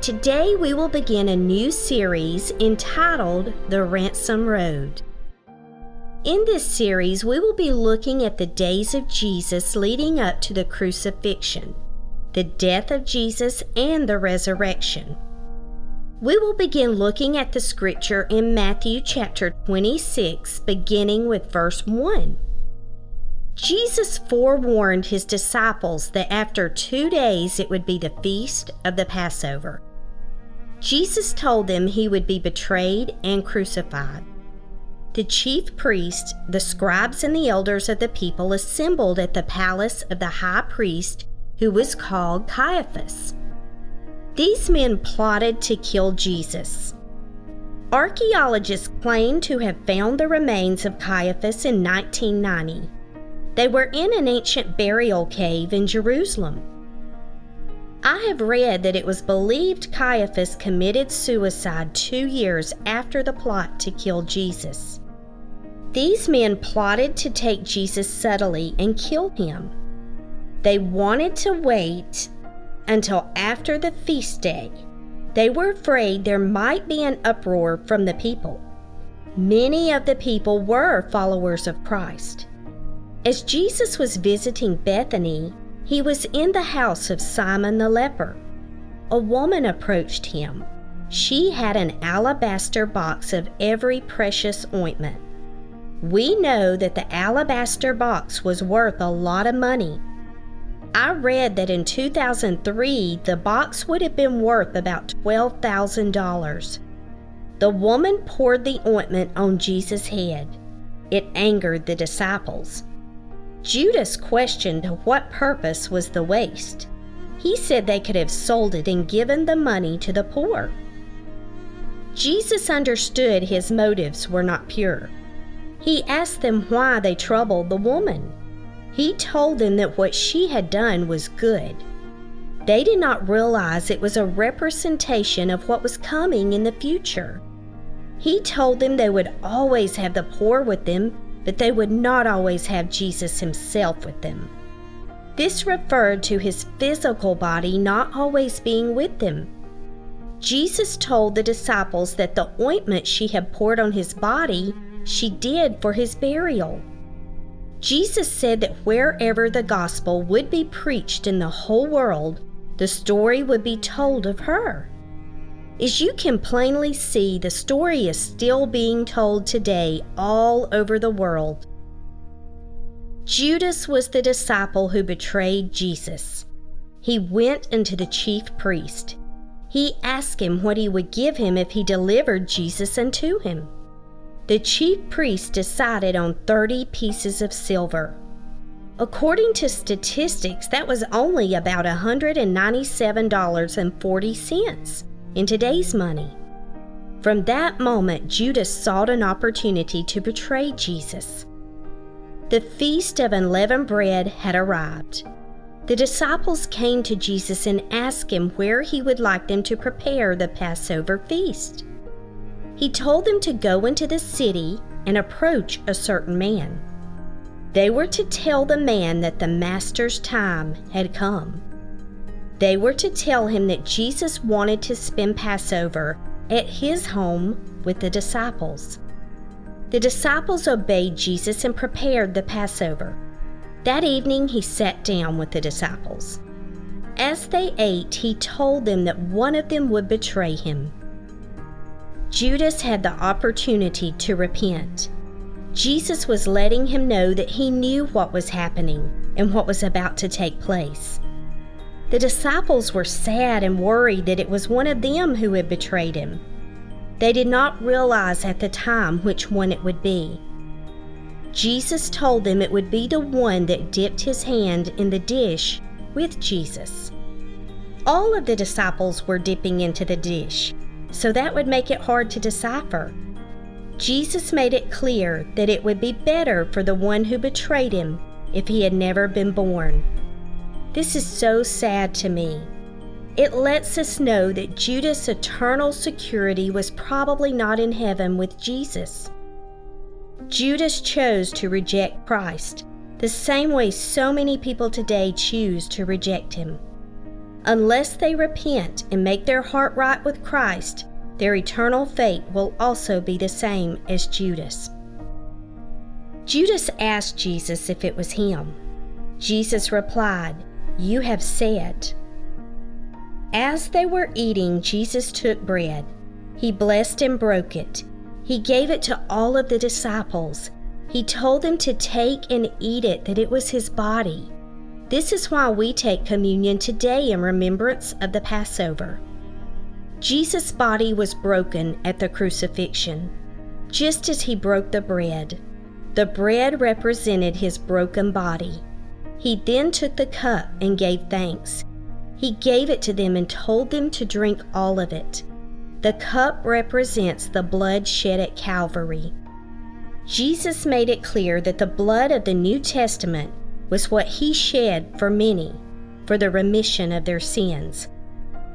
Today we will begin a new series entitled The Ransom Road. In this series, we will be looking at the days of Jesus leading up to the crucifixion, the death of Jesus, and the resurrection. We will begin looking at the scripture in Matthew chapter 26, beginning with verse 1. Jesus forewarned his disciples that after two days it would be the feast of the Passover. Jesus told them he would be betrayed and crucified. The chief priests, the scribes, and the elders of the people assembled at the palace of the high priest, who was called Caiaphas. These men plotted to kill Jesus. Archaeologists claim to have found the remains of Caiaphas in 1990. They were in an ancient burial cave in Jerusalem. I have read that it was believed Caiaphas committed suicide two years after the plot to kill Jesus. These men plotted to take Jesus subtly and kill him. They wanted to wait until after the feast day. They were afraid there might be an uproar from the people. Many of the people were followers of Christ. As Jesus was visiting Bethany, he was in the house of Simon the leper. A woman approached him. She had an alabaster box of every precious ointment. We know that the alabaster box was worth a lot of money. I read that in 2003 the box would have been worth about $12,000. The woman poured the ointment on Jesus' head. It angered the disciples. Judas questioned what purpose was the waste. He said they could have sold it and given the money to the poor. Jesus understood his motives were not pure. He asked them why they troubled the woman. He told them that what she had done was good. They did not realize it was a representation of what was coming in the future. He told them they would always have the poor with them but they would not always have Jesus himself with them. This referred to his physical body not always being with them. Jesus told the disciples that the ointment she had poured on his body, she did for his burial. Jesus said that wherever the gospel would be preached in the whole world, the story would be told of her. As you can plainly see, the story is still being told today all over the world. Judas was the disciple who betrayed Jesus. He went into the chief priest. He asked him what he would give him if he delivered Jesus unto him. The chief priest decided on 30 pieces of silver. According to statistics, that was only about $197.40 in today's money. From that moment, Judas sought an opportunity to betray Jesus. The feast of unleavened bread had arrived. The disciples came to Jesus and asked him where he would like them to prepare the Passover feast. He told them to go into the city and approach a certain man. They were to tell the man that the Master's time had come. They were to tell him that Jesus wanted to spend Passover at his home with the disciples. The disciples obeyed Jesus and prepared the Passover. That evening, he sat down with the disciples. As they ate, he told them that one of them would betray him. Judas had the opportunity to repent. Jesus was letting him know that he knew what was happening and what was about to take place. The disciples were sad and worried that it was one of them who had betrayed him. They did not realize at the time which one it would be. Jesus told them it would be the one that dipped his hand in the dish with Jesus. All of the disciples were dipping into the dish, so that would make it hard to decipher. Jesus made it clear that it would be better for the one who betrayed him if he had never been born. This is so sad to me. It lets us know that Judas' eternal security was probably not in heaven with Jesus. Judas chose to reject Christ, the same way so many people today choose to reject him. Unless they repent and make their heart right with Christ, their eternal fate will also be the same as Judas. Judas asked Jesus if it was him. Jesus replied, You have said. As they were eating, Jesus took bread. He blessed and broke it. He gave it to all of the disciples. He told them to take and eat it, that it was his body. This is why we take communion today in remembrance of the Passover. Jesus' body was broken at the crucifixion, just as he broke the bread. The bread represented his broken body. He then took the cup and gave thanks. He gave it to them and told them to drink all of it. The cup represents the blood shed at Calvary. Jesus made it clear that the blood of the New Testament was what he shed for many for the remission of their sins.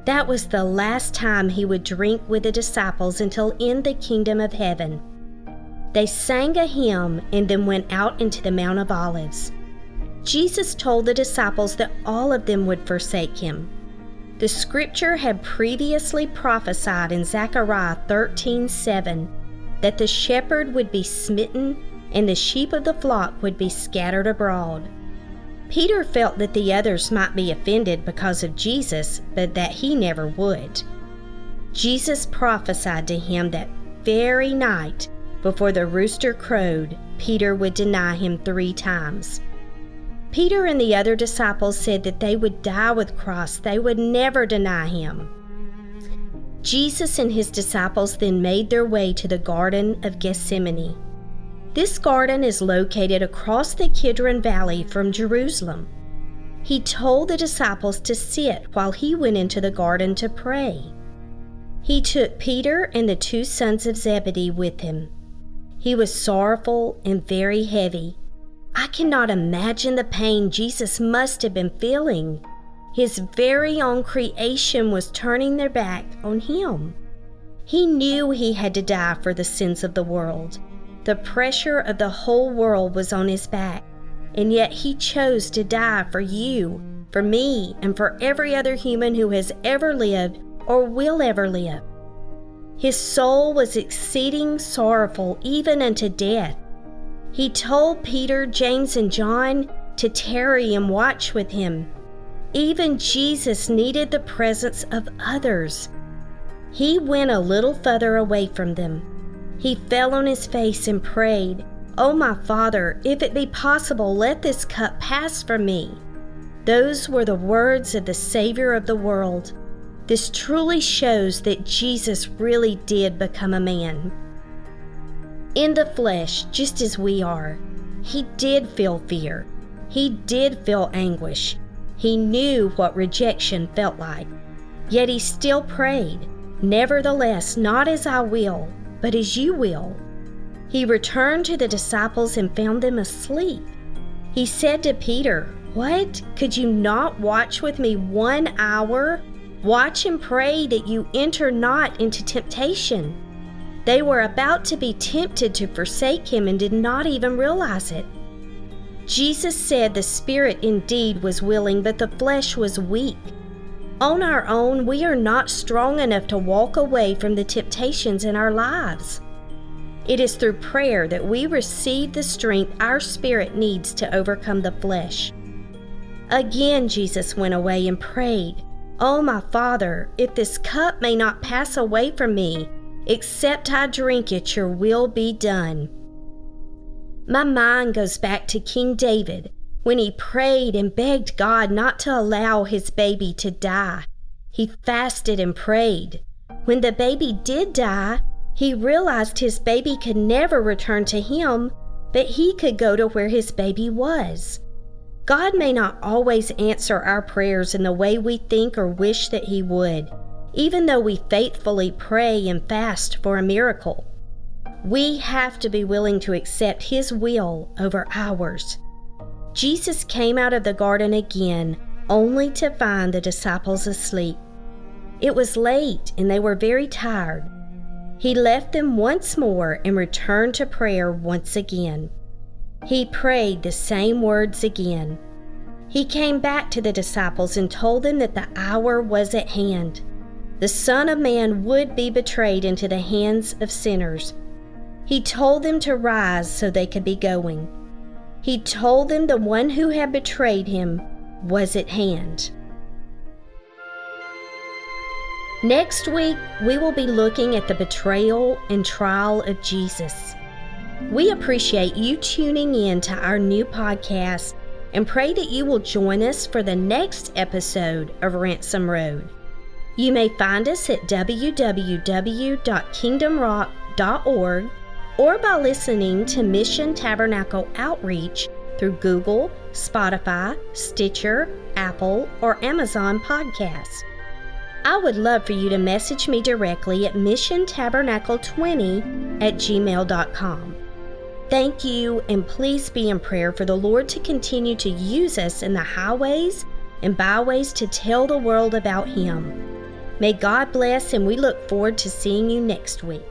That was the last time he would drink with the disciples until in the kingdom of heaven. They sang a hymn and then went out into the Mount of Olives. Jesus told the disciples that all of them would forsake him. The scripture had previously prophesied in Zechariah 13:7 that the shepherd would be smitten and the sheep of the flock would be scattered abroad. Peter felt that the others might be offended because of Jesus, but that he never would. Jesus prophesied to him that very night before the rooster crowed, Peter would deny him three times. Peter and the other disciples said that they would die with Christ, they would never deny him. Jesus and his disciples then made their way to the Garden of Gethsemane. This garden is located across the Kidron Valley from Jerusalem. He told the disciples to sit while he went into the garden to pray. He took Peter and the two sons of Zebedee with him. He was sorrowful and very heavy. I cannot imagine the pain Jesus must have been feeling. His very own creation was turning their back on him. He knew he had to die for the sins of the world. The pressure of the whole world was on his back, and yet he chose to die for you, for me, and for every other human who has ever lived or will ever live. His soul was exceeding sorrowful even unto death. He told Peter, James, and John to tarry and watch with him. Even Jesus needed the presence of others. He went a little further away from them he fell on his face and prayed, O oh, my Father, if it be possible, let this cup pass from me. Those were the words of the Savior of the world. This truly shows that Jesus really did become a man. In the flesh, just as we are, he did feel fear. He did feel anguish. He knew what rejection felt like. Yet he still prayed, Nevertheless, not as I will, but as you will. He returned to the disciples and found them asleep. He said to Peter, What? Could you not watch with me one hour? Watch and pray that you enter not into temptation. They were about to be tempted to forsake him and did not even realize it. Jesus said the spirit indeed was willing, but the flesh was weak. On our own, we are not strong enough to walk away from the temptations in our lives. It is through prayer that we receive the strength our spirit needs to overcome the flesh. Again, Jesus went away and prayed, O oh, my Father, if this cup may not pass away from me, except I drink it, your will be done. My mind goes back to King David when he prayed and begged God not to allow his baby to die. He fasted and prayed. When the baby did die, he realized his baby could never return to him, but he could go to where his baby was. God may not always answer our prayers in the way we think or wish that He would, even though we faithfully pray and fast for a miracle. We have to be willing to accept His will over ours. Jesus came out of the garden again only to find the disciples asleep. It was late and they were very tired. He left them once more and returned to prayer once again. He prayed the same words again. He came back to the disciples and told them that the hour was at hand. The Son of Man would be betrayed into the hands of sinners. He told them to rise so they could be going. He told them the one who had betrayed him was at hand. Next week, we will be looking at the betrayal and trial of Jesus. We appreciate you tuning in to our new podcast and pray that you will join us for the next episode of Ransom Road. You may find us at www.kingdomrock.org or by listening to Mission Tabernacle Outreach through Google, Spotify, Stitcher, Apple, or Amazon Podcasts. I would love for you to message me directly at missiontabernacle20 at gmail.com. Thank you, and please be in prayer for the Lord to continue to use us in the highways and byways to tell the world about Him. May God bless, and we look forward to seeing you next week.